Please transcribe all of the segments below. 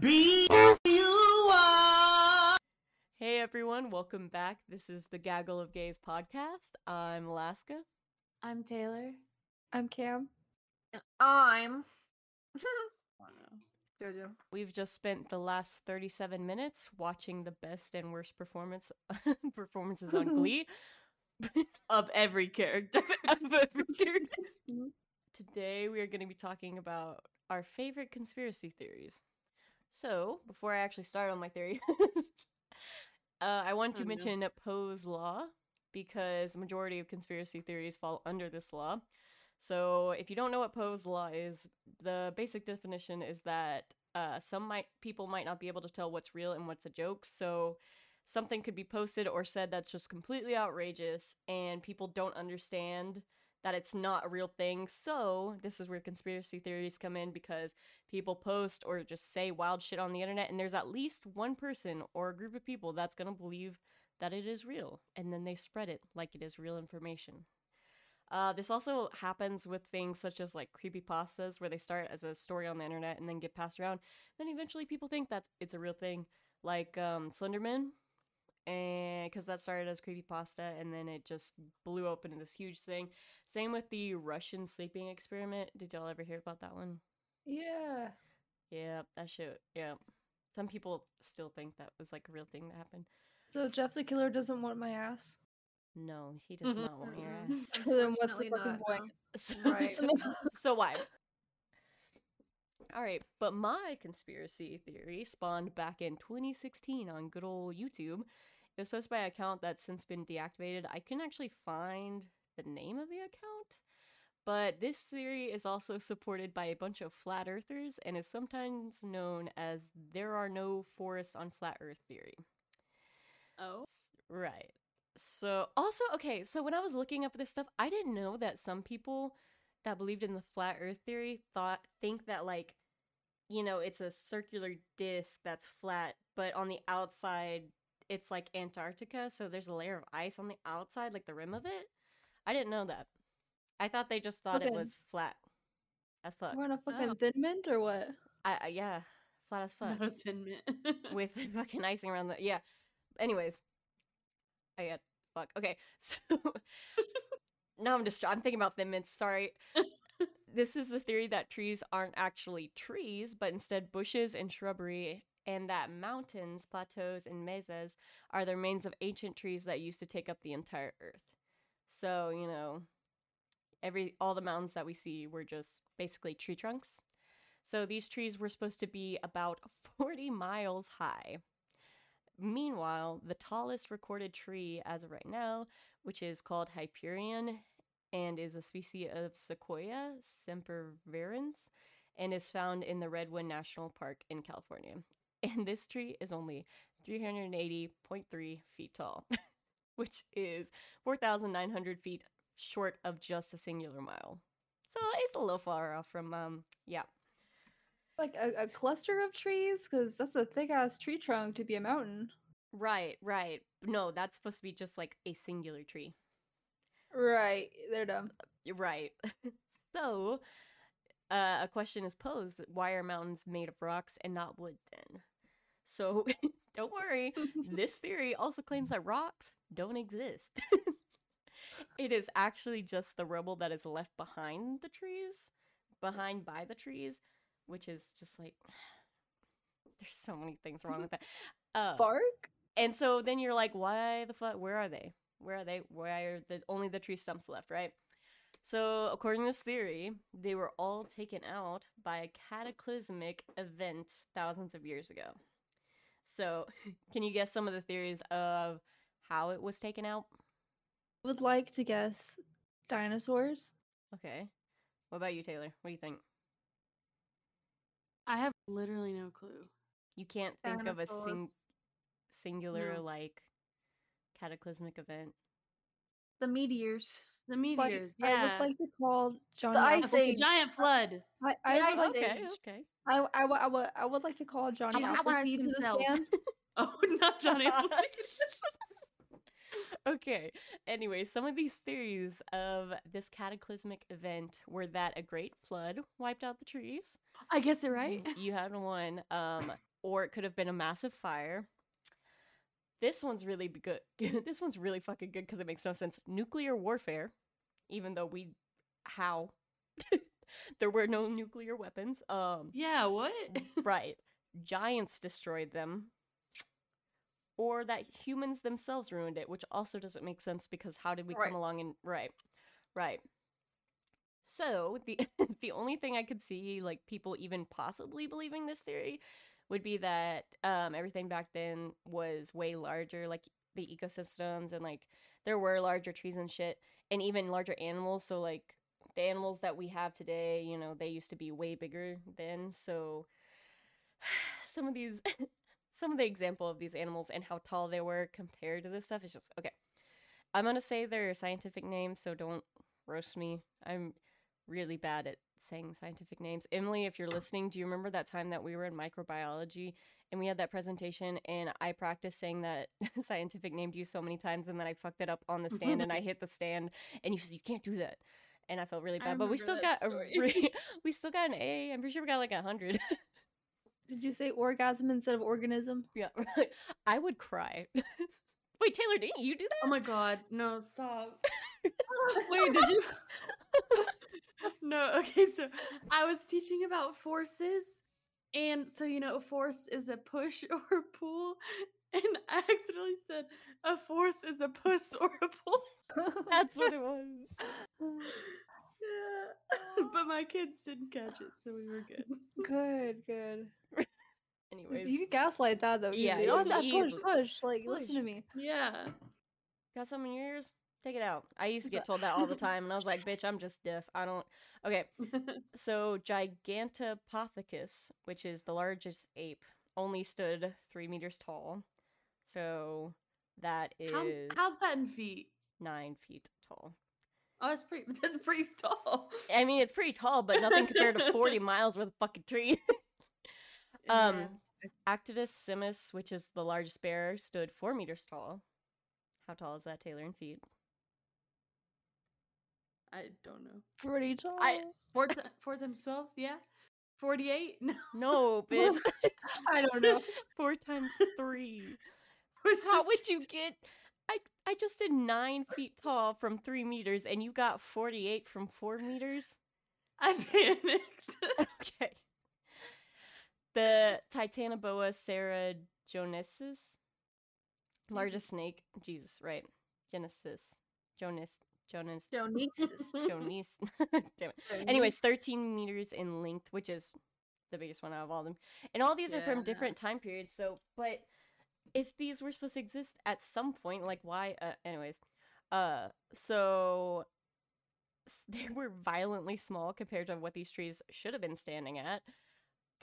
Be you are. Hey everyone, welcome back. This is the Gaggle of Gays podcast. I'm Alaska. I'm Taylor. I'm Cam. And I'm Jojo. We've just spent the last 37 minutes watching the best and worst performance performances on Glee Of every character. of every character. Today we are going to be talking about our favorite conspiracy theories. So, before I actually start on my theory, uh, I want to Oh, no. mention Poe's law because the majority of conspiracy theories fall under this law. So, if you don't know what Poe's law is, the basic definition is that uh, some might people might not be able to tell what's real and what's a joke. So, something could be posted or said that's just completely outrageous, and people don't understand that it's not a real thing. So, this is where conspiracy theories come in because people post or just say wild shit on the internet, and there's at least one person or a group of people that's gonna believe that it is real, and then they spread it like it is real information. Uh, this also happens with things such as like creepypastas, where they start as a story on the internet and then get passed around. Then eventually people think that it's a real thing, like um, Slenderman, and because that started as creepy pasta and then it just blew up into this huge thing. Same with the Russian sleeping experiment. Did y'all ever hear about that one? Yeah. Yeah, that shit. Yeah. Some people still think that was like a real thing that happened. So Jeff the Killer doesn't want my ass. No, he does not want your ass. So then what's the fucking not, point? So, Right. so, so why? All right, but my conspiracy theory spawned back in 2016 on good old YouTube. It was posted by an account that's since been deactivated. I couldn't actually find the name of the account, but this theory is also supported by a bunch of flat earthers and is sometimes known as there are no forests on flat earth theory. Oh. Right. So also okay, so when I was looking up this stuff, I didn't know that some people that believed in the flat earth theory thought think that like you know, it's a circular disc that's flat, but on the outside it's like Antarctica, so there's a layer of ice on the outside like the rim of it. I didn't know that. I thought they just thought it was flat as fuck. We're on a fucking Oh. thin mint or what? I, I yeah, flat as fuck. Not a thin mint. with fucking icing around the yeah. Anyways, I got fuck. Okay, so now I'm just I'm thinking about thin mints. Sorry. This is the theory that trees aren't actually trees, but instead bushes and shrubbery, and that mountains, plateaus, and mesas are the remains of ancient trees that used to take up the entire earth. So you know, every all the mountains that we see were just basically tree trunks. So these trees were supposed to be about 40 miles high. Meanwhile, the tallest recorded tree as of right now, which is called Hyperion and is a species of Sequoia sempervirens and is found in the Redwood National Park in California. And this tree is only 380.3 feet tall, which is 4,900 feet short of just a singular mile. So it's a little far off from, um, yeah. Like a, a cluster of trees? Because that's a thick ass tree trunk to be a mountain. Right, right. No, that's supposed to be just like a singular tree. Right. They're dumb. Right. so, uh, a question is posed why are mountains made of rocks and not wood then? So, don't worry. this theory also claims that rocks don't exist. it is actually just the rubble that is left behind the trees, behind by the trees, which is just like there's so many things wrong with that. Uh, Bark? and so then you're like, why the fuck? Where are they? Where are they? Why are the only the tree stumps left? Right. So according to this theory, they were all taken out by a cataclysmic event thousands of years ago. So, can you guess some of the theories of how it was taken out? I Would like to guess dinosaurs. Okay. What about you, Taylor? What do you think? I have literally no clue. You can't think of a sing- singular No. like cataclysmic event. The meteors. The Like, meteors. I yeah. would like to call Johnny. Ice Age. the giant flood. I, I, The would Ice like, Age. Okay, okay. I, I, would- I, would, I would I would like to call Johnny Jesus Appleseed Christ to the stand. Oh, not Johnny Appleseed. okay. Anyway, some of these theories of this cataclysmic event were that a great flood wiped out the trees. I guess it right. You had one. Um, or it could have been a massive fire. This one's really good. this one's really fucking good because it makes no sense. Nuclear warfare, even though we, how, there were no nuclear weapons. Um, Yeah, what? right, giants destroyed them, or that humans themselves ruined it, which also doesn't make sense because how did we Right. come along and right, right. So the the only thing I could see like people even possibly believing this theory would be that um everything back then was way larger, like the ecosystems and like there were larger trees and shit, and even larger animals. So like the animals that we have today, you know, they used to be way bigger then. So some of these some of the example of these animals and how tall they were compared to this stuff is just okay. I'm gonna say their scientific names, so don't roast me. I'm really bad at saying scientific names. Emily, if you're listening, do you remember that time that we were in microbiology and we had that presentation and I practiced saying that scientific name to you so many times and then I fucked it up on the stand and I hit the stand and you said you can't do that. And I felt really bad, but we still got a story. re- we still got an A. I'm pretty sure we got like a hundred. Did you say orgasm instead of organism? yeah, right. I would cry. Wait, Taylor, didn't you do oh that? Oh my god, no, stop. Wait, did you? no, okay, so I was teaching about forces, and so you know, a force is a push or a pull, and I accidentally said a force is a puss or a pull. That's what it was. Yeah. but my kids didn't catch it, so we were good. good, good. Anyways, You can gaslight that though. Yeah, easily. you Oh, it's that push, easily- push. Like, listen to me. Yeah. got some in your ears? Take it out. I used to get told that all the time, and I was like, "Bitch, I'm just deaf. I don't." Okay, so Gigantopithecus, which is the largest ape, only stood three meters tall. So that is How, how's that in feet? nine feet tall. Oh, that's pretty. That's pretty tall. I mean, it's pretty tall, but nothing compared to 40 miles worth of fucking tree. Um, Yeah. Arctodus simus, which is the largest bear, stood four meters tall. How tall is that, Taylor, in feet? I don't know. Pretty tall. I- Four, ti four times twelve. Yeah. Forty-eight. No. No, bitch. I don't know. Four times three. Four How would you get? I I just did nine feet tall from three meters, and you got forty-eight from four meters. I panicked. Okay. The Titanoboa sarajonesis, largest snake. Jesus, right? Genesis, Jonas, Jonas, Jonesis. Jonas. Damn it. Anyways, 13 meters in length, which is the biggest one out of all of them. And all these are from different time periods. So, but if these were supposed to exist at some point, like why? Uh, anyways, uh, so they were violently small compared to what these trees should have been standing at.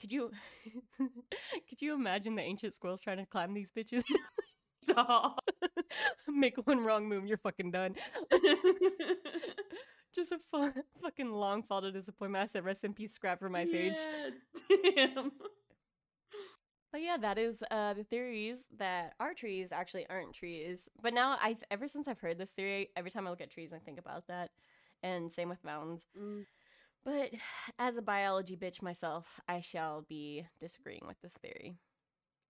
Could you, could you imagine the ancient squirrels trying to climb these bitches? Stop. Make one wrong move, you're fucking done. Just a fun, fucking long fall to disappointment. I said, rest in peace, scrap for my sage. Yeah, Damn. But yeah, that is uh the theories that our trees actually aren't trees. But now I've ever since I've heard this theory, every time I look at trees I think about that. And same with mountains. Mm, But as a biology bitch myself, I shall be disagreeing with this theory.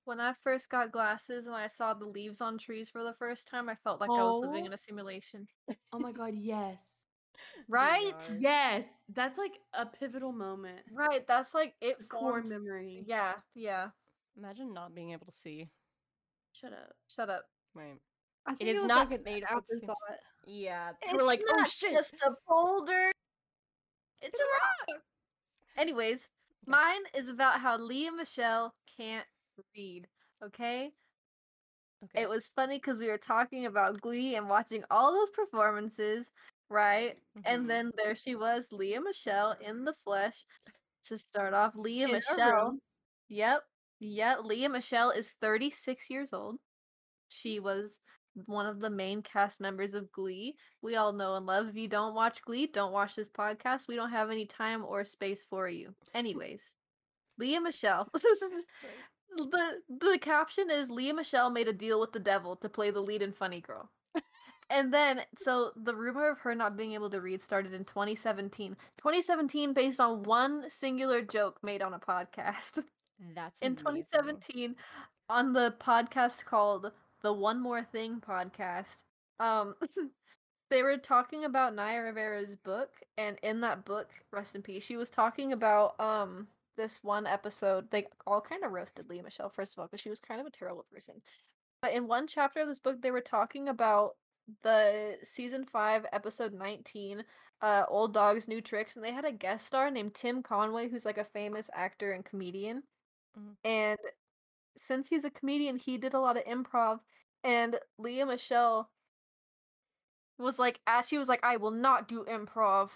When I first got glasses and I saw the leaves on trees for the first time, I felt like I was living Oh. in a simulation. Oh my god, yes. Right? are. Yes. That's like a pivotal moment. Right. That's like it core formed. memory. Yeah. Yeah. Imagine not being able to see. Shut up. Shut up. Right. I think is was not like an made for sim- afterthought. Yeah. It's We're like, oh shit. Just a boulder. It's, a rock. Anyways, mine is about how Lea Michele can't read. Okay. Okay. It was funny because we were talking about Glee and watching all those performances, right? Mhm. And then there she was, Lea Michele in the flesh. To start off, Leah In Michelle. Yep. Yep. Lea Michele is 36 years old. She was one of the main cast members of Glee. We all know and love. If you don't watch Glee, don't watch this podcast. We don't have any time or space for you. Anyways, Lea Michele. the the caption is Lea Michele made a deal with the devil to play the lead in Funny Girl. And then, so the rumor of her not being able to read started in 2017. 2017, based on one singular joke made on a podcast. That's in amazing. 2017 on the podcast called the One More Thing podcast. Um, they were talking about Naya Rivera's book, and in that book, rest in peace, she was talking about um this one episode. They all kind of roasted Lea Michele first of all because she was kind of a terrible person. But in one chapter of this book, they were talking about the season five, episode 19, uh, Old Dogs New Tricks, and they had a guest star named Tim Conway, who's like a famous actor and comedian. Mhm. And since he's a comedian, he did a lot of improv. And Lea Michele was like, as she was like, I will not do improv.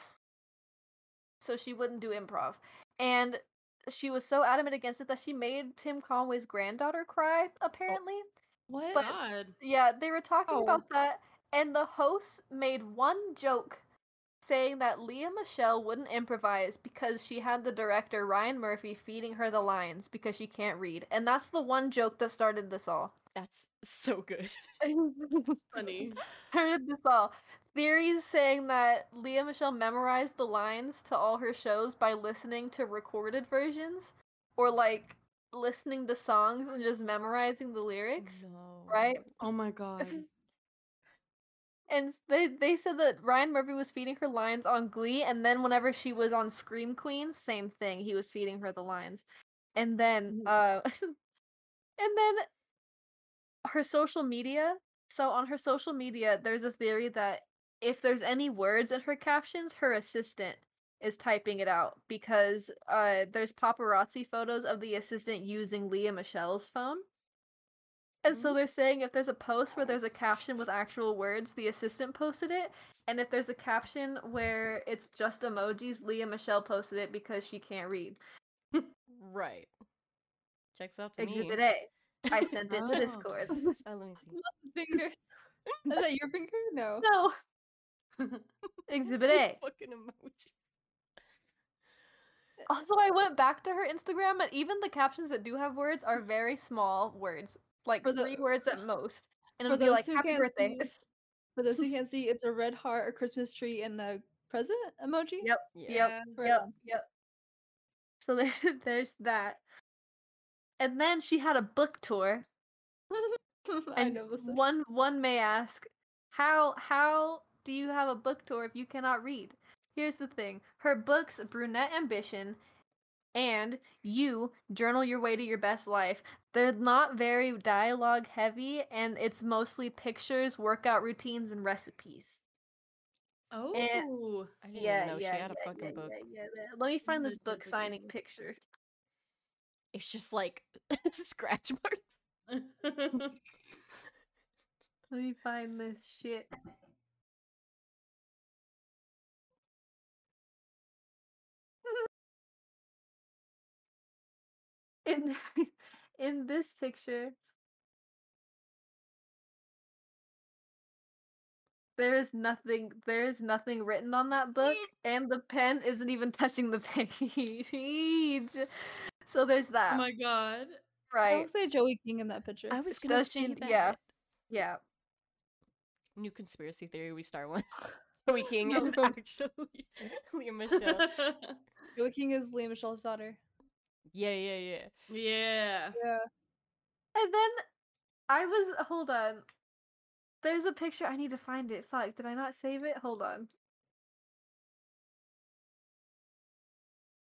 So she wouldn't do improv. And she was so adamant against it that she made Tim Conway's granddaughter cry, oh, apparently. What? But- God. Yeah, they were talking Oh. about that, and the host made one joke saying that Lea Michele wouldn't improvise because she had the director Ryan Murphy feeding her the lines because she can't read. And that's the one joke that started this all. That's so good. Funny. started this all. Theories saying that Lea Michele memorized the lines to all her shows by listening to recorded versions or like listening to songs and just memorizing the lyrics, no. right? Oh my god. And they they said that Ryan Murphy was feeding her lines on Glee, and then whenever she was on Scream Queens, same thing. He was feeding her the lines, and then Mhm. uh, and then her social media. So on her social media, there's a theory that if there's any words in her captions, her assistant is typing it out because uh, there's paparazzi photos of the assistant using Lea Michele's phone. And so they're saying if there's a post where there's a caption with actual words, the assistant posted it. And if there's a caption where it's just emojis, Lea Michele posted it because she can't read. Right. Checks out to me. Exhibit me. A. I sent it to Oh. Discord. Oh, let me see. finger. Is that your finger? No. no. Exhibit A. Fucking emoji. Also, I went back to her Instagram, and even the captions that do have words are very small words, like the- three words at most. And for it'll be those like who "Happy can't birthday." see- For those who can't see, it's a red heart, a Christmas tree, and a present emoji. Yep. Yeah. Yep. Right Yep. Yep. So there, there's that. And then she had a book tour. I And know this. one one may ask, how how do you have a book tour if you cannot read? Here's the thing. Her books, Brunette Ambition and You Journal Your Way to Your Best Life, they're not very dialogue heavy and it's mostly pictures, workout routines, and recipes. Oh. I didn't yeah, even know yeah, she had a yeah, fucking yeah, book. yeah. Let me find this book signing picture. It's just like scratch marks. Let me find this shit. In in this picture there is nothing there is nothing written on that eh. book and the pen isn't even touching the page so there's oh that oh my god. I right would say Joey King in that picture. I was It's gonna does say she- that. yeah. yeah New conspiracy theory. We start one. Joey King is actually Lea Michele. Joey King is Lea Michele's daughter. Yeah, yeah, yeah. yeah. Yeah. and then i was hold on. There's a picture i need to find it. Fuck did i not save it? Hold on.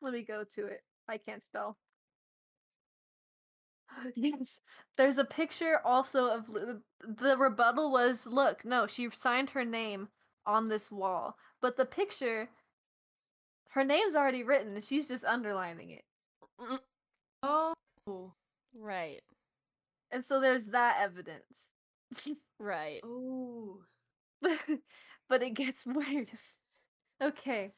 Let me go to it. I can't spell. Yes. There's a picture also of the rebuttal was look no she signed her name on this wall. But the picture her name's already written and she's just underlining it Oh. Right, and so there's that evidence right. Oh. but it gets worse. Okay.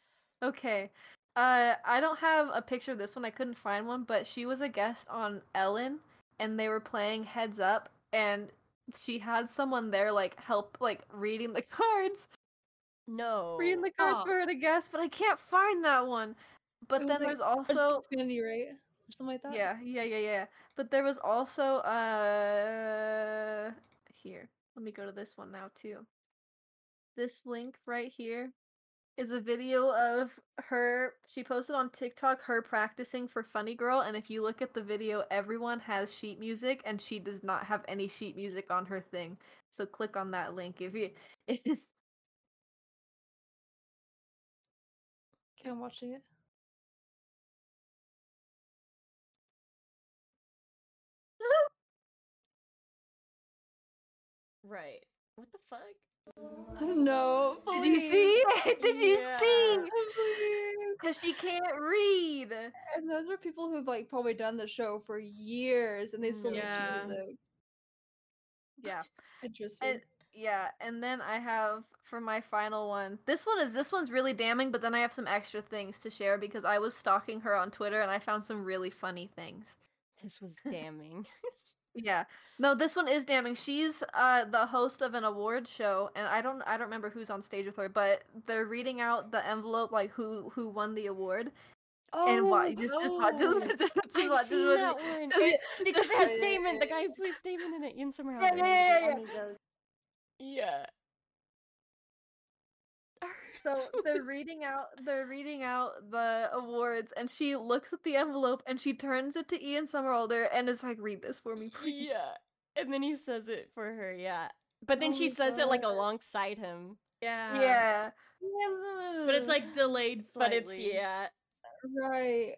Okay. Uh I don't have a picture of this one. I couldn't find one, but she was a guest on Ellen and they were playing Heads Up and she had someone there like help like reading the cards. No. Reading the cards Oh. for her to guess, but I can't find that one. But then like, there's also Xfinity, right? Or something like that. yeah, yeah, yeah, yeah. But there was also uh here. Let me go to this one now too. This link right here is a video of her. She posted on TikTok her practicing for Funny Girl, and if you look at the video, everyone has sheet music, and she does not have any sheet music on her thing. So click on that link if you. If Okay, I'm watching it. Right. What the fuck? No, did you see? did you see? Yeah. Please. Because she can't read. And those are people who've like probably done the show for years and they still make Yeah. sheet music. Yeah. Interesting. And yeah, and then I have for my final one. This one is this one's really damning, but then I have some extra things to share because I was stalking her on Twitter and I found some really funny things. This was damning. Yeah. No, this one is damning. She's uh the host of an award show and I don't I don't remember who's on stage with her, but they're reading out the envelope like who who won the award. and why just just watch just, oh, just, just I've watch seen just, that one. just- It- because it has Damon, the guy who plays Damon in it, Ian Somerhalder. Yeah, yeah, yeah, yeah, Only those Yeah. So they're reading out they're reading out the awards and she looks at the envelope and she turns it to Ian Somerhalder and is like, read this for me, please. yeah. And then he says it for her, yeah. But then Oh she my says it like alongside him. Yeah. Yeah. But it's like delayed slightly. But it's yeah. right.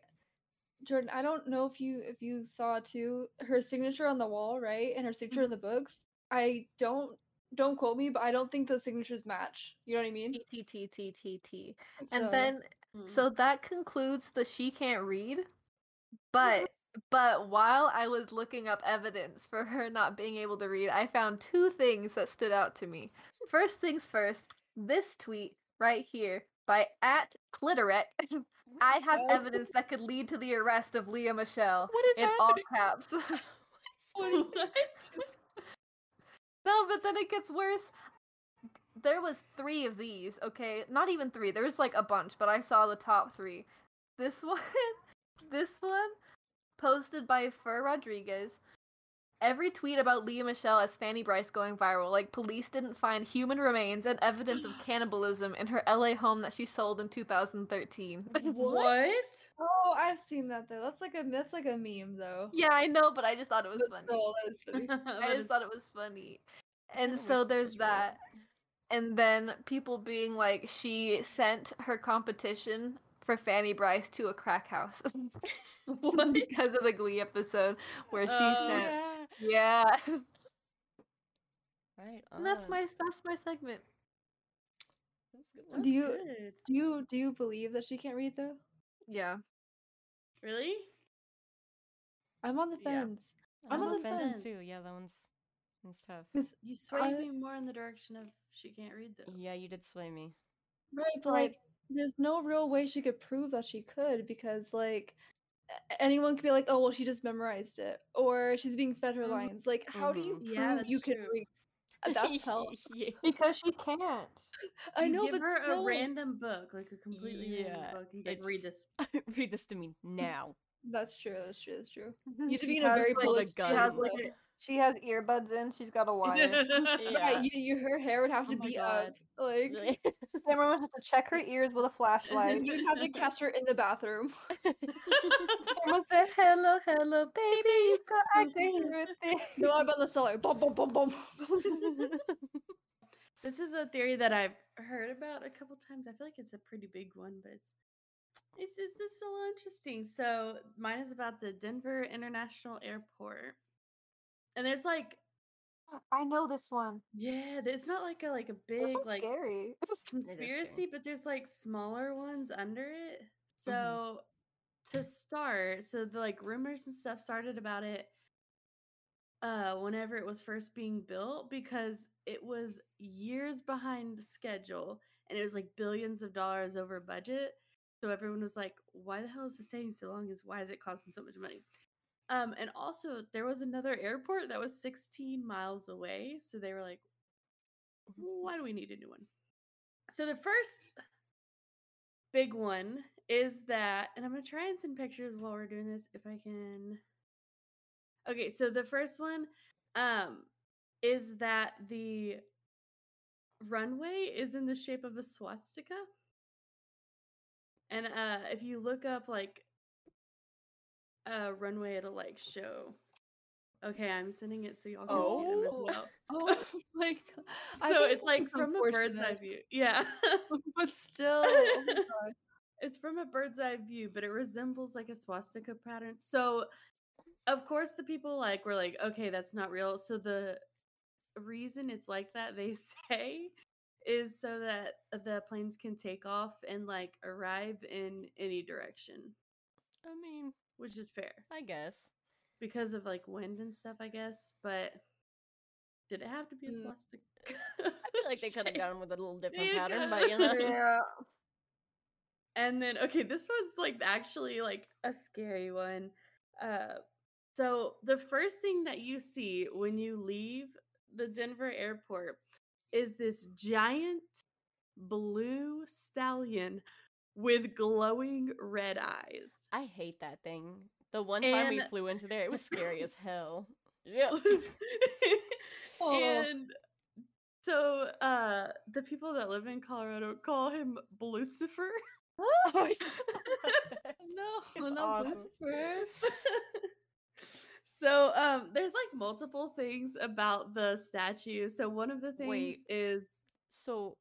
Jordan, I don't know if you if you saw too her signature on the wall, right? And her signature mm. in the books. I don't don't quote me, but I don't think those signatures match. You know what I mean? T T T T T. And then Mm. so that concludes the she can't read. But but while I was looking up evidence for her not being able to read, I found two things that stood out to me. First things first, this tweet right here by at Clitorec. I have evidence that could lead to the arrest of Lea Michele What is in all happening? caps. What? no, but then it gets worse. There was three of these, okay? Not even three. There was like a bunch, but I saw the top three. This one, this one, posted by Fur Rodriguez. Every tweet about Lea Michele as Fanny Brice going viral, like police didn't find human remains and evidence of cannibalism in her LA home that she sold in 2013. what? Oh, I've seen that though. That's like a that's like a meme though. yeah, I know, but I just thought it was But funny. still, that is funny. I just thought it was funny. And so there's was that. And then people being like, she sent her competition for Fanny Brice to a crack house because of the Glee episode where she Oh, sent. Yeah. Yeah, Right. and that's my that's my segment. That's good That's. Do you- good. Do you do you believe that she can't read though? Yeah, Really? I'm on the Yeah. fence. I'm, I'm on on the the fence fence. too. Yeah, that one's that's tough. You sway I- me more in the direction of she can't read though. Yeah, you did sway me. Right, but Right. like, there's no real way she could prove that she could because, like, a- anyone could be like, "Oh, well, she just memorized it," or she's being fed her Mhm. lines. Like, how do you Mhm. prove Yeah, you that's can true. read? Uh, That's hell. yeah. because she can't. I know, give but her still, a random book, like a completely Yeah, random book. and it like, read this. Read this to me now. that's true. That's true. That's true. You You should be in a very like, bullet. the She has gun. like a, she has earbuds in. She's got a wire. Yeah, Yeah. you, you, her hair would have Oh to my be God. up. Like, Cameron would have to check her ears with a flashlight. you'd have to catch her in the bathroom. Cameron said, "Hello, hello, baby, you got acting with me." No, I'm on the cellar. Bum, bum, bum, bum. This is a theory that I've heard about a couple times. I feel like it's a pretty big one, but it's it's, it's just a little interesting. So mine is about the Denver International Airport, and there's like, I know this one. yeah, it's not like a like a big like scary. conspiracy, but there's like smaller ones under it. So Mhm. to start, so the like rumors and stuff started about it uh whenever it was first being built because it was years behind schedule and it was like billions of dollars over budget. So everyone was like, why the hell is this taking so long? Is why is it costing so much money? Um, and also there was another airport that was 16 miles away. So they were like, why do we need a new one? So the first big one is that, and I'm gonna try and send pictures while we're doing this if I can. Okay, so the first one um is that the runway is in the shape of a swastika. And uh if you look up like a runway, it'll like show. Okay, I'm sending it so y'all can see them as Oh. well. Oh my god. So it's like from a bird's eye view. Yeah. But still, oh it's from a bird's eye view, but it resembles like a swastika pattern. So, of course, the people like were like, okay, that's not real. So the reason it's like that, they say, is so that the planes can take off and like arrive in any direction, I mean, which is fair I guess. because of like wind and stuff, I guess. But did it have to be a Mm. swastika? I feel like they could have gone with a little different you pattern, but you know. Yeah. And then okay, this was like actually like a scary one. Uh so the first thing that you see when you leave the Denver airport is this giant blue stallion with glowing red eyes. I hate that thing. The one time we flew into there, it was scary as hell. Yeah. Oh. and so uh the people that live in Colorado call him Blucifer. Oh, No, It's not awesome. Lucifer. so um there's like multiple things about the statue. So one of the things Wait, is So,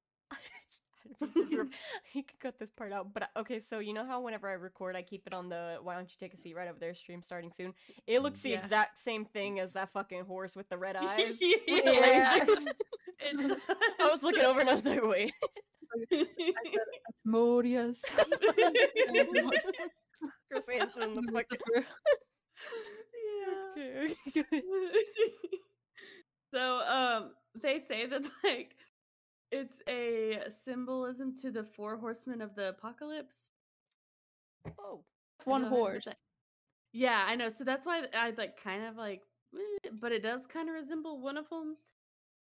I don't mean to interrupt. you can cut this part out, but okay. So you know how whenever I record, I keep it on the "Why don't you take a seat?" right over there. Stream starting soon. It looks the Yeah. exact same thing as that fucking horse with the red eyes. yeah, the Yeah. lasers. it I was looking over and I was like, wait. does. Asmodeus. Chris Hansen, the fucking. Lucifer. yeah. Okay. so um they say that like it's a symbolism to the four horsemen of the apocalypse. Oh, It's one know, I heard horse. yeah i know so that's why i like kind of like but it does kind of resemble one of them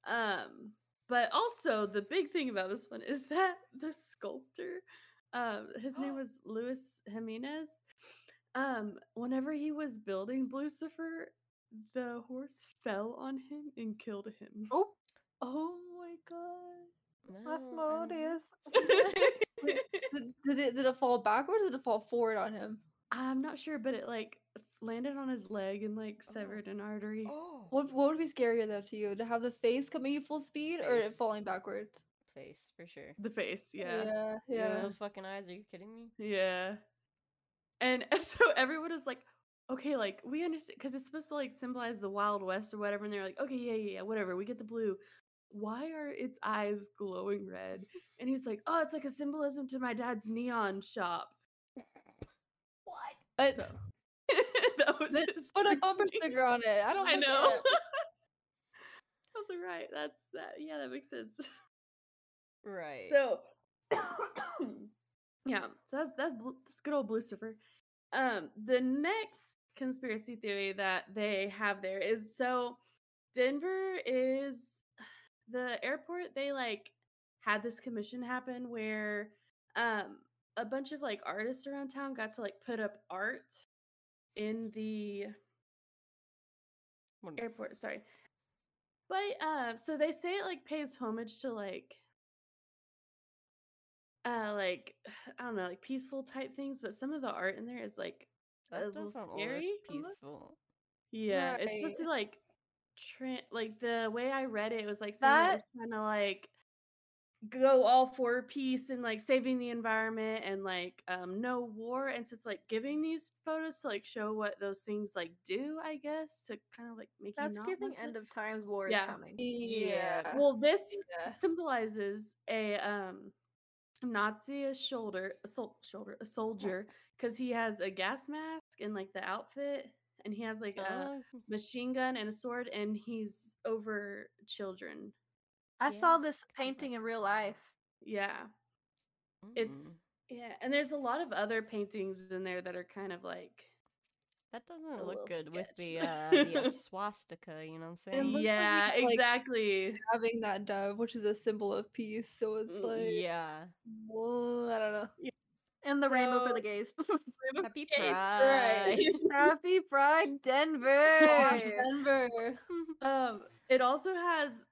um but also the big thing about this one is that the sculptor um his name was luis jimenez. Um whenever he was building lucifer the horse fell on him and killed him. Oh, Oh my god. no, I don't. Asmodeus. Did, did it did it fall backwards or did it fall forward on him? i'm not sure but it like landed on his leg and like Oh. severed an artery Oh, What what would be scarier though to you? To have the face coming you full speed or it falling backwards? face for sure. the face yeah Yeah. Yeah. yeah. Those fucking eyes. Are you kidding me? Yeah. And so everyone is like, okay, like we understand because it's supposed to like symbolize the Wild West or whatever. And they're like, okay, yeah, yeah, yeah, whatever. We get the blue. Why are its eyes glowing red? And he's like, oh, it's like a symbolism to my dad's neon shop. What? But So that was then his put a bumper sticker on it. I don't I know. it. I was like, right, that's that. Yeah, that makes sense. Right. So, yeah, so that's that's that's good old Lucifer. Um, the next conspiracy theory that they have there is so Denver is the airport. They like had this commission happen where um a bunch of like artists around town got to like put up art in the airport sorry but uh so they say it like pays homage to like uh like i don't know like peaceful type things but some of the art in there is like a that little doesn't scary peaceful. yeah it's supposed to Right. like tra- like the way i read it, it was like saying That- trying to like go all for peace and like saving the environment and like um no war and so it's like giving these photos to like show what those things like do i guess to kind of like make that's you not giving want to- end of times war Yeah. is coming. Yeah. well this Yeah. symbolizes a um nazi a shoulder a sol- shoulder a soldier because he has a gas mask and like the outfit and he has like a Oh, machine gun and a sword and he's over children I Yeah, saw this painting in real life. yeah it's mm. yeah and there's a lot of other paintings in there that are kind of like That doesn't look good with the uh, the uh, swastika. You know what I'm saying? like yeah like, exactly Having that dove, which is a symbol of peace, so it's Mm, like yeah. well, I don't know. And the rainbow for the gays. Happy Okay, Pride. Happy Pride, Denver! Gosh, Denver. um it also has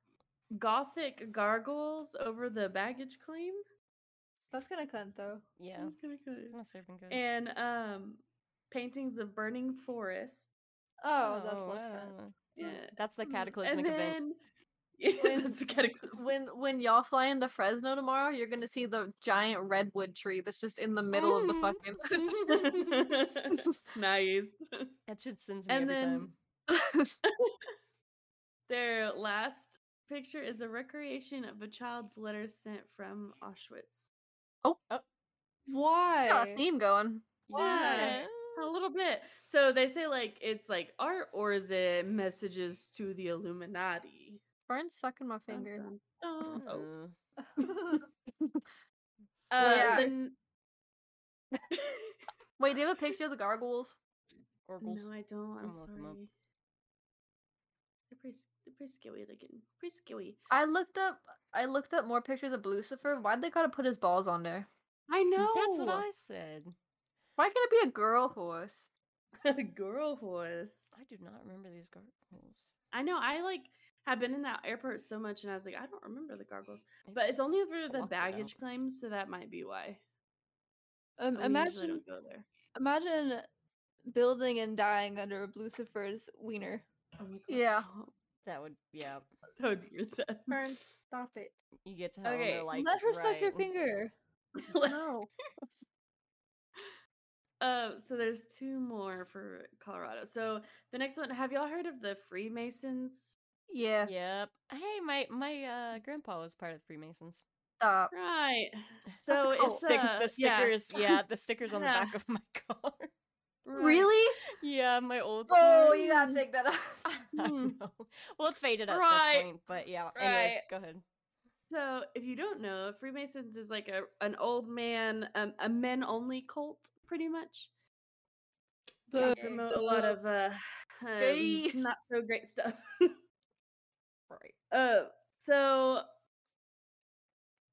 gothic gargoyles over the baggage claim That's kind of cunt though. Yeah, That's kinda good. kind of good. And um, paintings of burning forests. Oh, that's less cunt. wow. Yeah. That's the Mm, cataclysmic and event. then yeah, When- that's cataclysm. When when y'all fly into Fresno tomorrow, you're gonna see the giant redwood tree that's just in the middle of the Mm. fucking. nice. That shit sends me And every then time. their last picture is a recreation of a child's letter sent from Auschwitz. Oh Why? Got a theme going. Why? A little bit. So they say like it's like art or is it messages to the Illuminati? Fern's sucking my finger. dun. Oh. Uh, Yeah. then- Wait, do you have a picture of the gargoyles? No, I don't. I'm I'll look 'em up. sorry. They're pretty, they're pretty scary looking. Pretty scary. I looked up. I looked up more pictures of Lucifer. Why'd they gotta put his balls on there? I know. That's what I said. Why can't it be a girl horse? a girl horse. I do not remember these gargoyles. I know. I like have been in that airport so much, and I was like, I don't remember the gargoyles. Maybe But it's only for the blocked out. baggage claims, so that might be why. Um, But we usually imagine, don't go there. imagine building and dying under a Lucifer's wiener. Oh my god. Yeah. That would, yeah. That would be sad. Fern, stop it. You get to hell and Okay, they're like, Let her suck your finger. No. Uh, so there's two more for Colorado. So the next one, have y'all heard of the Freemasons? Yeah. Yep. Hey, my my uh grandpa was part of the Freemasons. Stop. Right. So it's Stick, uh, the stickers, yeah, the stickers on the back of my car. right. Really? yeah, my old. Oh, you gotta take that off. I Hmm. know. Well, it's faded at Right. this point, but yeah. Anyways, Right. go ahead. So if you don't know, Freemasons is like a an old man, um, a men only cult, pretty much. They Boo. promote a lot of uh, um, Gay. not so great stuff. Uh, so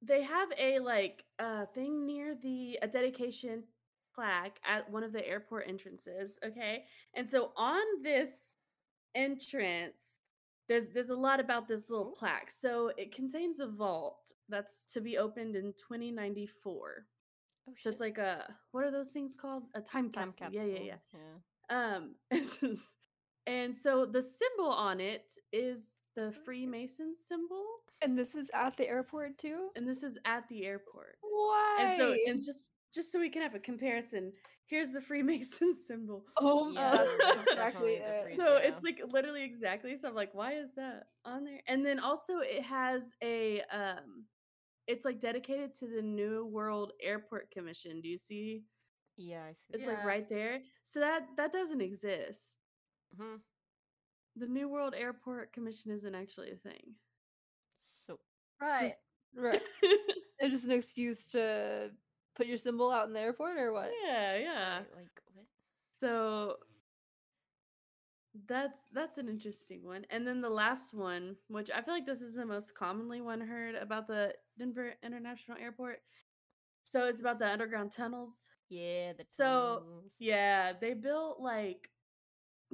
they have a like uh thing near the a dedication plaque at one of the airport entrances. Okay, and so on this entrance, there's there's a lot about this little Ooh. plaque. So it contains a vault that's to be opened in 2094. Oh, So it's like a what are those things called? A time time capsule. capsule. Yeah, yeah, yeah. yeah. Um, and so the symbol on it is the Freemason symbol, And this is at the airport too. and this is at the airport. Why? And so, and just just so we can have a comparison, here's the Freemason symbol. oh, Yeah, uh, that's exactly it. So it's like literally exactly. So I'm like, why is that on there? And then also it has a um, it's like dedicated to the New World Airport Commission. Do you see? Yeah, I see. It's that. like right there. So that that doesn't exist. Mhm. The New World Airport Commission isn't actually a thing. So Right. Just- right. It's just an excuse to put your symbol out in the airport or what? yeah, yeah. right, like what? So that's that's an interesting one. And then the last one, which I feel like this is the most commonly one heard about the Denver International Airport. So it's about the underground tunnels. Yeah, the So. Yeah, they built like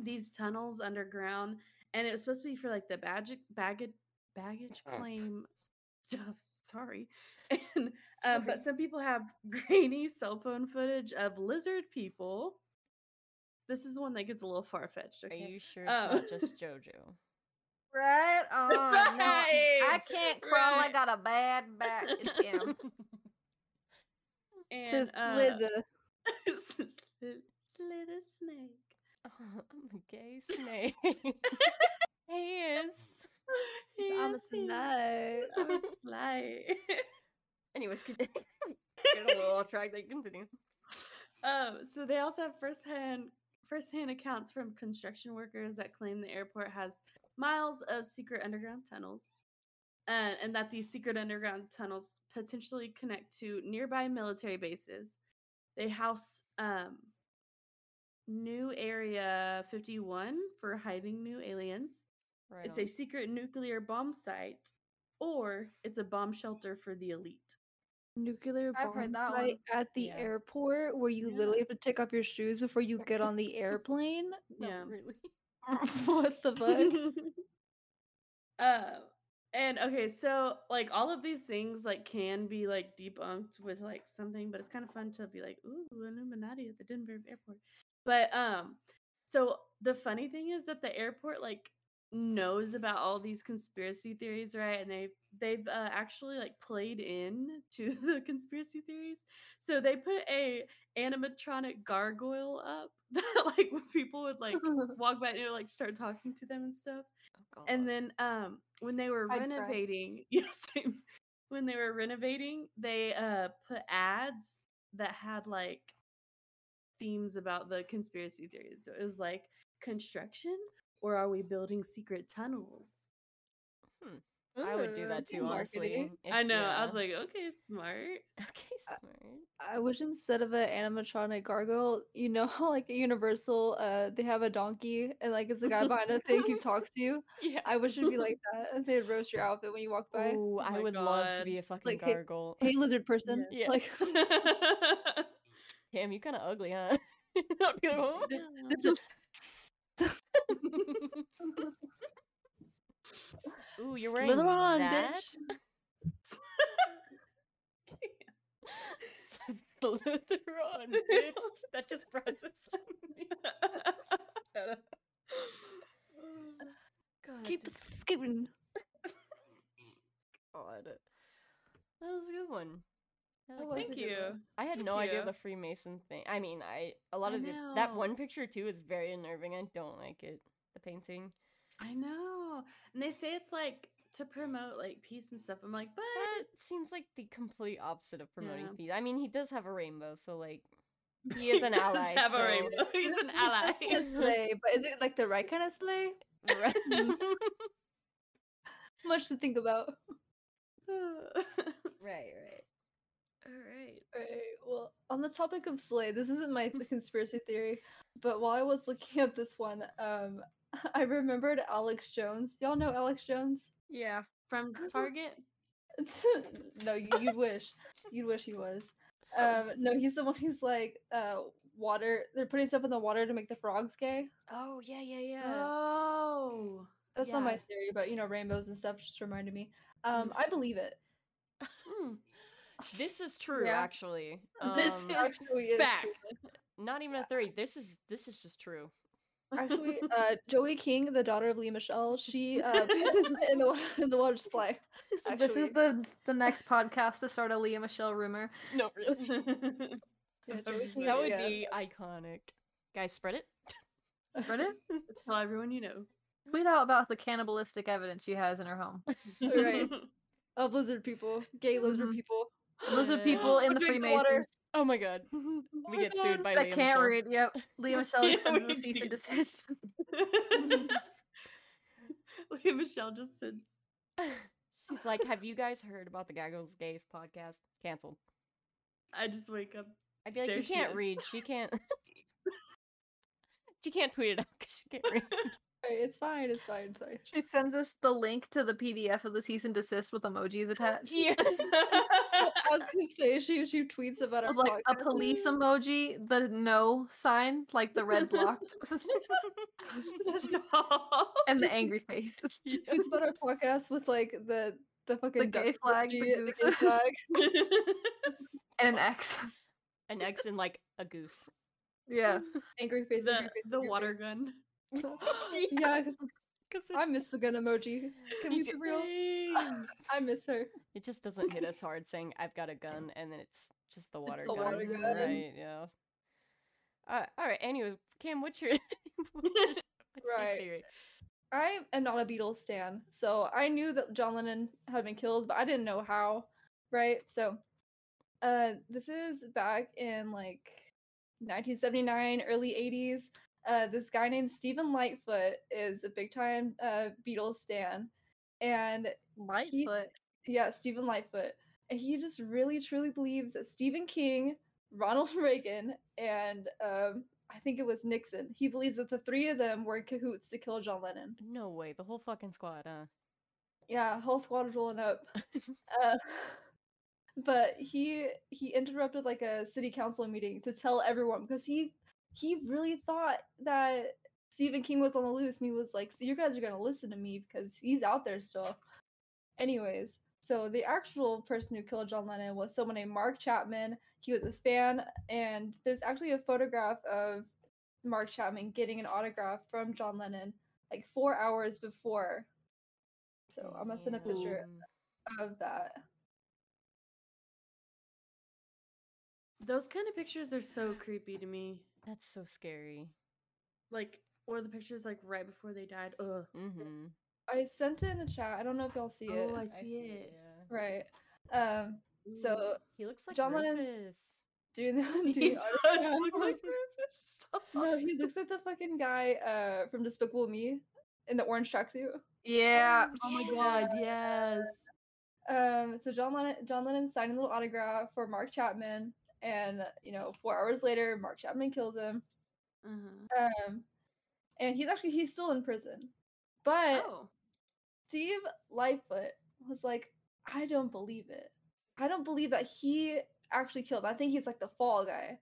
these tunnels underground and it was supposed to be for like the baggage baggage baggage claim stuff. Sorry. And um, but some people have grainy cell phone footage of lizard people. This is the one that gets a little far fetched. Are Okay. you sure it's Um, not just JoJo? Right on. No, I can't crawl. I got a bad back. It's him. And to uh, slither. slit, slit a snake. Oh, I'm a gay snake. he is. I'm a he is. snake. I'm a slay. Anyways, could get a little off track. They continue. Um, so they also have firsthand firsthand accounts from construction workers that claim the airport has miles of secret underground tunnels, and, and that these secret underground tunnels potentially connect to nearby military bases. They house um, New Area 51 for hiding new aliens. Right. it's on. a secret nuclear bomb site, or it's a bomb shelter for the elite. Nuclear I've bomb heard that site at the Yeah. airport where you Yeah. literally have to take off your shoes before you get on the airplane. Yeah. really. what the fuck? uh, And okay, so like all of these things like can be like debunked with like something, but it's kind of fun to be like, ooh, Illuminati at the Denver airport. But um, so the funny thing is that the airport like knows about all these conspiracy theories, right? And they they've uh, actually like played in to the conspiracy theories. So they put a animatronic gargoyle up that like people would like walk by and it would, like start talking to them and stuff. Oh, And then um when they were I'd renovating, yes, when they were renovating, they uh put ads that had like themes about the conspiracy theories. So it was like construction or are we building secret tunnels? I would do that too, honestly. marketing. I if- know. I was like, okay, smart. okay, smart. I wish instead of an animatronic gargoyle, you know how like at Universal, uh, they have a donkey and like it's a guy behind a thing who talks to you. Yeah. I wish it'd be like that. and They'd roast your outfit when you walk by. Ooh, I my would love to be a fucking Like, gargoyle. Hey, lizard person. Yeah. Like Damn, you kind of ugly, huh? I'd be like, "Oh." Ooh, you're wearing Slither on, that? bitch. Slither on, bitch. That just processed me. God, Keep it skipping. God. That was a good one. I like Thank you. I had Thank no idea the Freemason thing. I mean, I a lot I of the, that one picture too is very unnerving. I don't like it. The painting. I know. And they say it's like to promote like peace and stuff. I'm like, but That seems like the complete opposite of promoting Yeah. peace. I mean, he does have a rainbow, so like he is an does ally. Have a rainbow. He's an ally. It's a sleigh, but is it like the right kind of sleigh? Right. Mm. Much to think about. right, right. All right. Right. Well, on the topic of Slay, this isn't my conspiracy theory, but while I was looking up this one, um, I remembered Alex Jones. Y'all know Alex Jones? Yeah. From Target. no, you, you'd wish. You'd wish he was. Um, no, he's the one who's like, uh, water. They're putting stuff in the water to make the frogs gay. Oh yeah, yeah, yeah. Oh. That's not my theory, but you know, rainbows and stuff just reminded me. Um, I believe it. This is true, Yeah. actually. This Um, is Actually, is fact. true. not even a theory. This is this is just true. Actually, uh, Joey King, the daughter of Lea Michele, she uh, in the wa- in the water supply. This is the the next podcast to start a Lea Michele rumor. No, really. Yeah, Joey King, that would yeah. be iconic. Guys, spread it. Spread it. Tell everyone you know. Tweet out about the cannibalistic evidence she has in her home. Right. Of lizard people, gay lizard Mhm. people. Lizard people in the Drink the water. Freemasons Oh my god. We get sued by that Leah can't Michelle. read. Yep, Lea Michele Yeah, sends we a cease and desist. Lea Michele just sits. She's like, "Have you guys heard about the Gaggles Gays podcast? Canceled." I just wake up. I'd be like, There "You can't is. read. She can't. she can't tweet it out because she can't read." Right, it's fine. It's fine. It's fine. She sends us the link to the PDF of the cease and desist with emojis attached. yeah. I was gonna say she she tweets about our With, like a police emoji, the no sign, like the red blocked, and the angry face. She tweets about our podcast with like the the fucking duck gay flag, the emoji, goose. gay flag. and an X. An X and like a goose. Yeah. angry face. the angry face, the angry water face. gun. Yeah, 'cause Because I miss the gun emoji. Can we be real? I miss her. it just doesn't hit us hard saying I've got a gun and then it's just the water the gun. water gun. Right, yeah. Uh, all right, anyways, Cam, what's your, what's your, what's your Right. theory? I am not a Beatles stan, so I knew that John Lennon had been killed, but I didn't know how. Right? So, uh, this is back in like 1979, early 80s. Uh, this guy named Stephen Lightfoot is a big time uh, Beatles stan, and Lightfoot. yeah, Stephen Lightfoot, and he just really truly believes that Stephen King, Ronald Reagan, and um, I think it was Nixon. He believes that the three of them were in cahoots to kill John Lennon. No way, the whole fucking squad, huh? Yeah, whole squad was rolling up. uh, but he he interrupted like a city council meeting to tell everyone because he he really thought that Stephen King was on the loose and he was like, "So you guys are gonna listen to me because he's out there still." Anyways, so the actual person who killed John Lennon was someone named Mark Chapman. He was a fan, and there's actually a photograph of Mark Chapman getting an autograph from John Lennon like four hours before. So I'm gonna send a picture Damn. of that. Those kind of pictures are so creepy to me. That's so scary. Like, or the pictures like right before they died. Ugh. Mm-hmm. I sent it in the chat. I don't know if y'all see it. Oh, I see it. Yeah. Right. Um. So He looks like John Lennon's- Rufus. doing the He doing does look like Rufus. No, he looks like the fucking guy uh from Despicable Me in the orange tracksuit. Yeah. Oh my god, yes. Um, so John Lennon, John Lennon signed a little autograph for Mark Chapman, and you know, four hours later, Mark Chapman kills him. Uh-huh. Um, and he's actually he's still in prison, but Oh. Steve Lightfoot was like, I don't believe it. I don't believe that he actually killed. I think he's like the fall guy.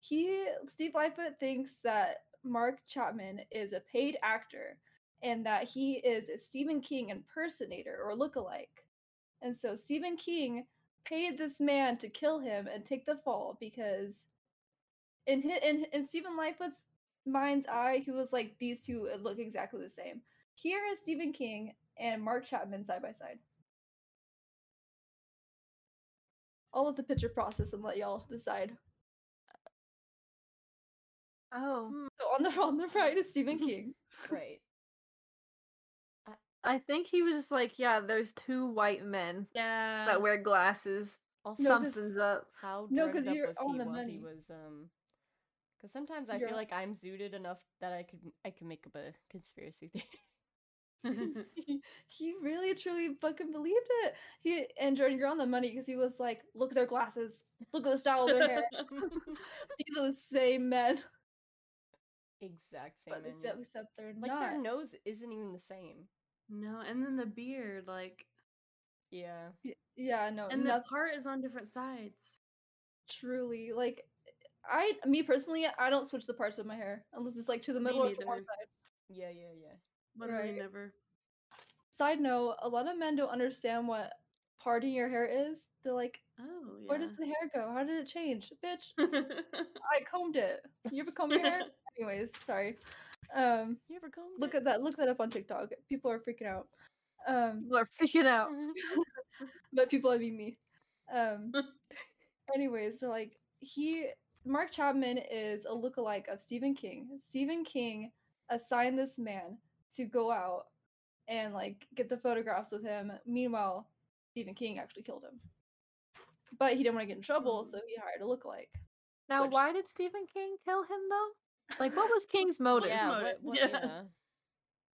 He Steve Lightfoot thinks that Mark Chapman is a paid actor and that he is a Stephen King impersonator or lookalike. And so Stephen King paid this man to kill him and take the fall because in his, in in Stephen Lightfoot's mind's eye, he was like these two uh, look exactly the same. Here is Stephen King and Mark Chapman side by side. I'll let the picture process and let y'all decide. Oh. So on the on the right is Stephen King. Right. I think he was just like, yeah, there's two white men Yeah. that wear glasses. Also, No, 'cause- Something's up. how No, drugged 'cause up you're was on he the while he money. was um? Because sometimes I You're feel like I'm zooted enough that I could I can make up a conspiracy theory. he, he really truly fucking believed it. He and Jordan, you're on the money because he was like, look at their glasses, look at the style of their hair. These are the same men, exact same. but menu. except, except they're like not. their nose isn't even the same. No, and then the beard, like, Yeah. Yeah, no, and the noth- part is on different sides. truly like. I, me personally, I don't switch the parts of my hair unless it's like to the middle or to one side. Yeah. Yeah. Yeah. But Right. never. Side note: a lot of men don't understand what parting your hair is. They're like, Oh, yeah. "Where does the hair go? How did it change, bitch? I combed it. You ever comb your hair?" Anyways, sorry. Um, You ever combed look it? at that. Look that up on TikTok. People are freaking out. Um, People are freaking out. but people I mean me. Um, anyways, so like he, Mark Chapman is a lookalike of Stephen King. Stephen King assigned this man to go out and like get the photographs with him. Meanwhile, Stephen King actually killed him. But he didn't want to get in trouble, Mm. so he hired a lookalike. Now, Which- why did Stephen King kill him though? Like, what was King's motive? yeah. motive? What, what, Yeah. yeah.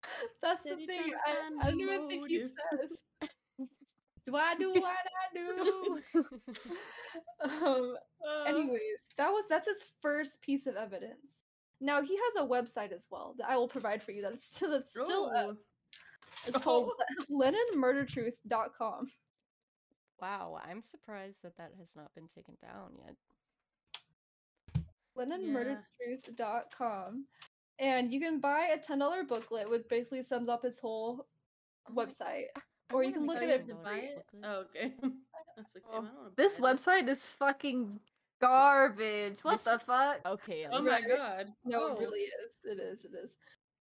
That's the thing. I, I don't even think he motive. says. Do I do what I do? um, Uh, anyways, that was that's his first piece of evidence. Now he has a website as well that I will provide for you. That's still that's still up. oh, It's called LennonMurderTruth.com. wow. I'm surprised that that has not been taken down yet. LennonMurderTruth.com, and you can buy a ten dollar booklet, which basically sums up his whole Oh website. I Or you can look oh, at it to buy it? Oh, okay. Like, Oh, damn, I don't wanna This buy website is fucking garbage. What This- the fuck? Okay. Oh my Right. god. No, Oh. it really is. It is. It is.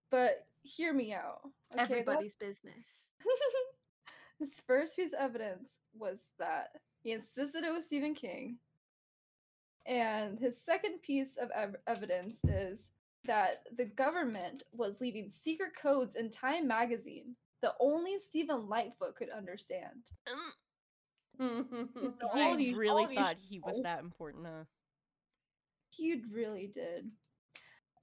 But hear me out. Okay, that- Everybody's business. His first piece of evidence was that he insisted it was Stephen King. And his second piece of ev- evidence is that the government was leaving secret codes in Time magazine that only Stephen Lightfoot could understand. So all of He you- all really thought he was that important, huh? He really did.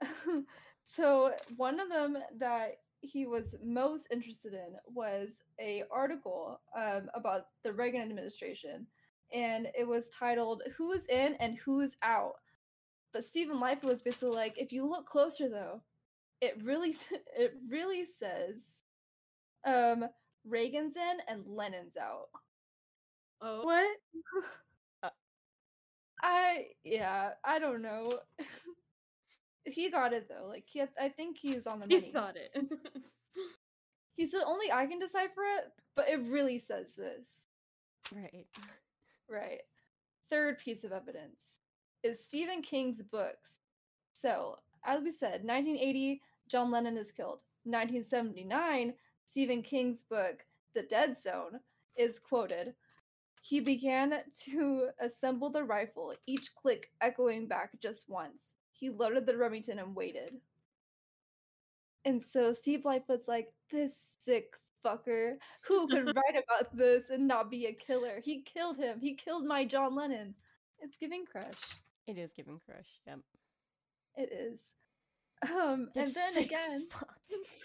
so one of them that he was most interested in was a article um, about the Reagan administration, and it was titled "Who's in and Who's out." But Stephen Lightfoot was basically like, if you look closer though, it really it really says um, Reagan's in and Lennon's out. oh. What? I yeah, I don't know. he got it though. Like he, had- I think he was on the money. He got it. He said only I can decipher it, but it really says this. Right. Right. Third piece of evidence is Stephen King's books. So, as we said, 1980, John Lennon is killed. 1979, Stephen King's book, The Dead Zone, is quoted. He began to assemble the rifle, each click echoing back just once. He loaded the Remington and waited. And so Steve Lightfoot's like, this sick fucker who could write about this and not be a killer. He killed him. He killed my John Lennon. It's giving crush. It is giving crush. Yep. It is. Um, and then again,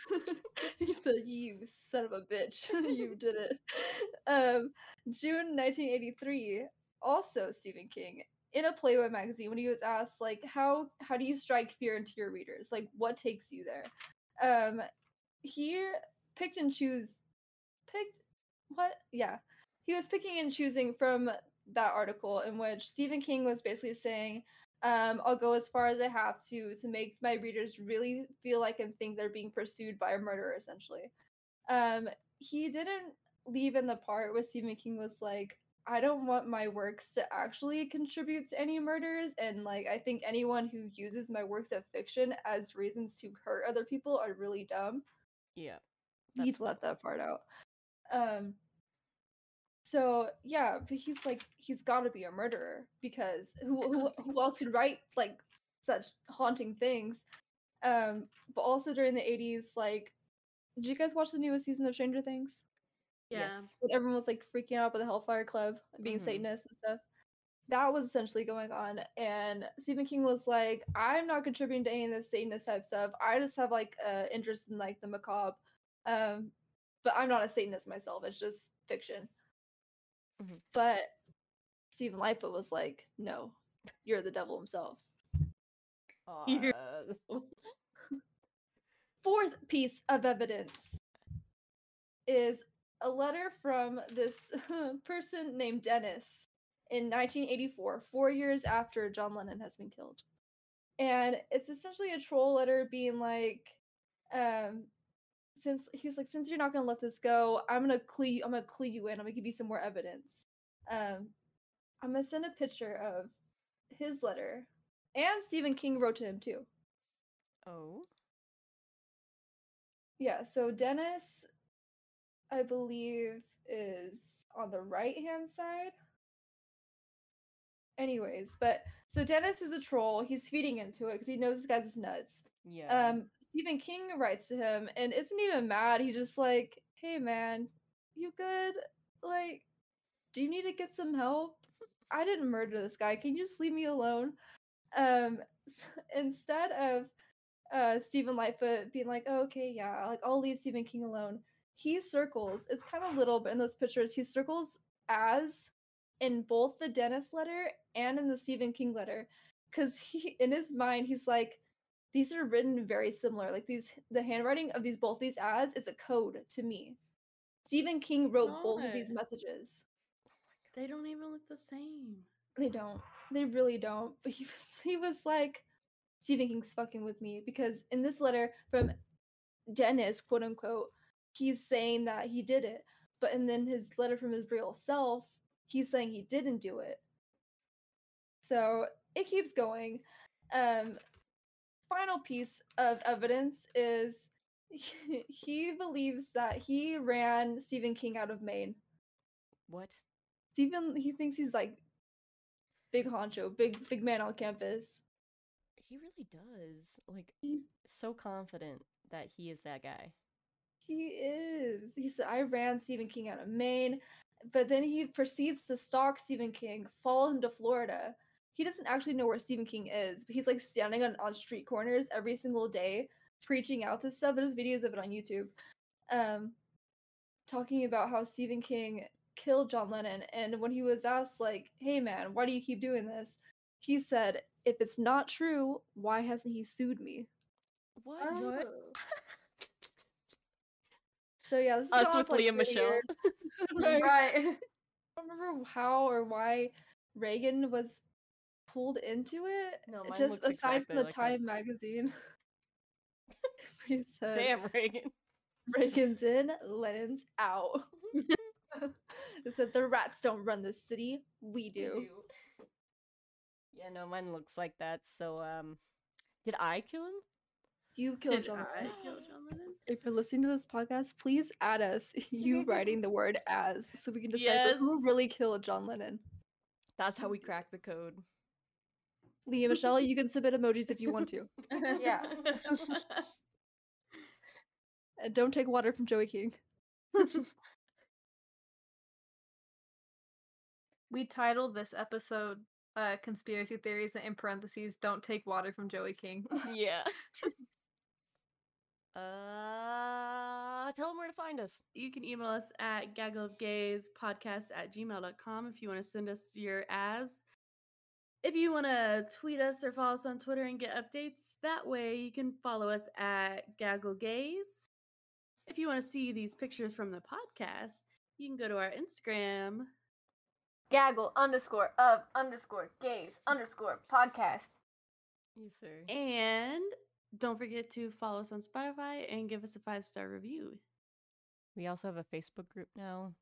he said, "You son of a bitch, you did it." Um, June 1983. Also, Stephen King in a Playboy magazine when he was asked like, "How how do you strike fear into your readers? Like, what takes you there?" Um, he picked and choose, picked what? Yeah, he was picking and choosing from that article in which Stephen King was basically saying um, I'll go as far as I have to to make my readers really feel like and think they're being pursued by a murderer, essentially. Um, he didn't leave in the part where Stephen King was like, I don't want my works to actually contribute to any murders, and like I think anyone who uses my works of fiction as reasons to hurt other people are really dumb Yeah. He's left that part out. Um so yeah, but he's like he's got to be a murderer because who who who else could write like such haunting things? Um but also during the 80s like did you guys watch the newest season of Stranger Things? Yeah. Yes. When everyone was like freaking out about the Hellfire Club and being Mhm. Satanists and stuff. That was essentially going on. And Stephen King was like, I'm not contributing to any of this Satanist type stuff. I just have like uh interest in like the macabre. Um, but I'm not a Satanist myself. It's just fiction. Mhm. But Stephen Lightfoot was like, No, you're the devil himself. Uh, fourth piece of evidence is a letter from this person named Dennis in 1984, four years after John Lennon has been killed. And it's essentially a troll letter being like, um, since he's like, since you're not gonna let this go, I'm gonna clue you, I'm gonna clue you in, I'm gonna give you some more evidence. Um, I'm gonna send a picture of his letter. And Stephen King wrote to him too. oh. Yeah, so Dennis, I believe, is on the right hand side. Anyways, but so Dennis is a troll. He's feeding into it because he knows this guy's nuts. Yeah. Um, Stephen King writes to him and isn't even mad. He just like, hey man, you good? Like, do you need to get some help? I didn't murder this guy. Can you just leave me alone? Um, s- instead of uh Stephen Lightfoot being like, oh, okay, yeah, like I'll leave Stephen King alone. He circles. It's kind of little, but in those pictures, he circles as in both the Dennis letter and in the Stephen King letter, because he in his mind he's like, these are written very similar. Like these, the handwriting of these both these ads is a code to me. Stephen King wrote both of these messages. They don't even look the same. They don't. They really don't. But he was he was like, Stephen King's fucking with me because in this letter from Dennis, quote unquote, he's saying that he did it. But and then his letter from his real self, he's saying he didn't do it. So it keeps going. Um final piece of evidence is he believes that he ran Stephen King out of Maine. what? Stephen he thinks he's like big honcho, big big man on campus. He really does. Like, He- so confident that he is that guy. He is. He said I ran Stephen King out of Maine, but then he proceeds to stalk Stephen King, follow him to Florida. He doesn't actually know where Stephen King is, but he's like standing on, on street corners every single day, preaching out this stuff. There's videos of it on YouTube. Um talking about how Stephen King killed John Lennon. And when he was asked, like, hey man, why do you keep doing this? He said, if it's not true, why hasn't he sued me? What? What? So yeah, this is Us going with for, like, Leah 30 Michelle. Right. Right. I don't remember how or why Reagan was pulled into it. No, mine just looks aside exactly from the like that. Time magazine. he said, Damn, Reagan. Reagan's in, Lennon's out. it said the rats don't run the city, we do. Yeah, no, mine looks like that. So, um, did I kill him? You killed Did John I Lennon. kill John Lennon? If you're listening to this podcast, please add us. You writing the word as so we can decide who really killed John Lennon. That's how we crack the code. Lea Michele, you can submit emojis if you want to. Yeah. And don't take water from Joey King. we titled this episode uh conspiracy theories and in parentheses don't take water from Joey King. yeah. uh, tell them where to find us. you can email us at gaggleofgayspodcast at gmail.com if you want to send us your as. If you want to tweet us or follow us on Twitter and get updates, that way you can follow us at Gaggle Gaze. If you want to see these pictures from the podcast, you can go to our Instagram. Gaggle underscore of underscore gaze underscore podcast. Yes, sir. And don't forget to follow us on Spotify and give us a five star review. We also have a Facebook group now.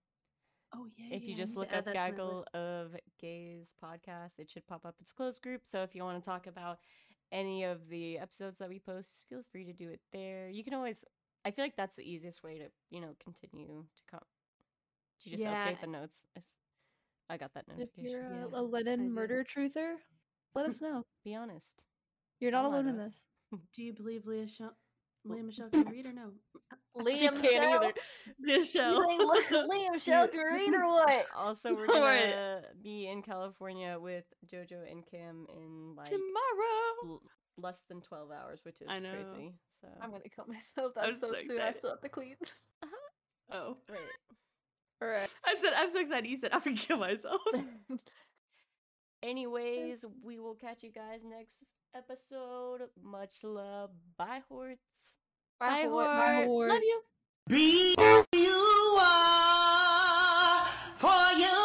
Oh, yeah. if you yeah, I just look up that to my Gaggle of Gays podcast, it should pop up. It's closed group, so if you want to talk about any of the episodes that we post, feel free to do it there. You can always. I feel like that's the easiest way to you know continue to come. To just Yeah. update the notes. I got that If notification. you're a, Yeah, a Lennon murder truther, let us know. Be honest. You're not Don't alone in this. Do you believe Leah, Sho- Lea Michele can read or no? Liam. Michelle. You think Liam Shell can read or what? Also, we're gonna be in California with JoJo and Cam in like Tomorrow. l- less than twelve hours, which is I know. crazy. So I'm gonna kill myself. I'm That's so so soon. I still have to clean. Uh-huh. Oh. right. All right. I said, I'm so excited. You said, I'm going to kill myself. Anyways, we will catch you guys next episode. Much love. Bye, Horts. Bye, Bye Horts. Horts. Love you. Be who you are for you.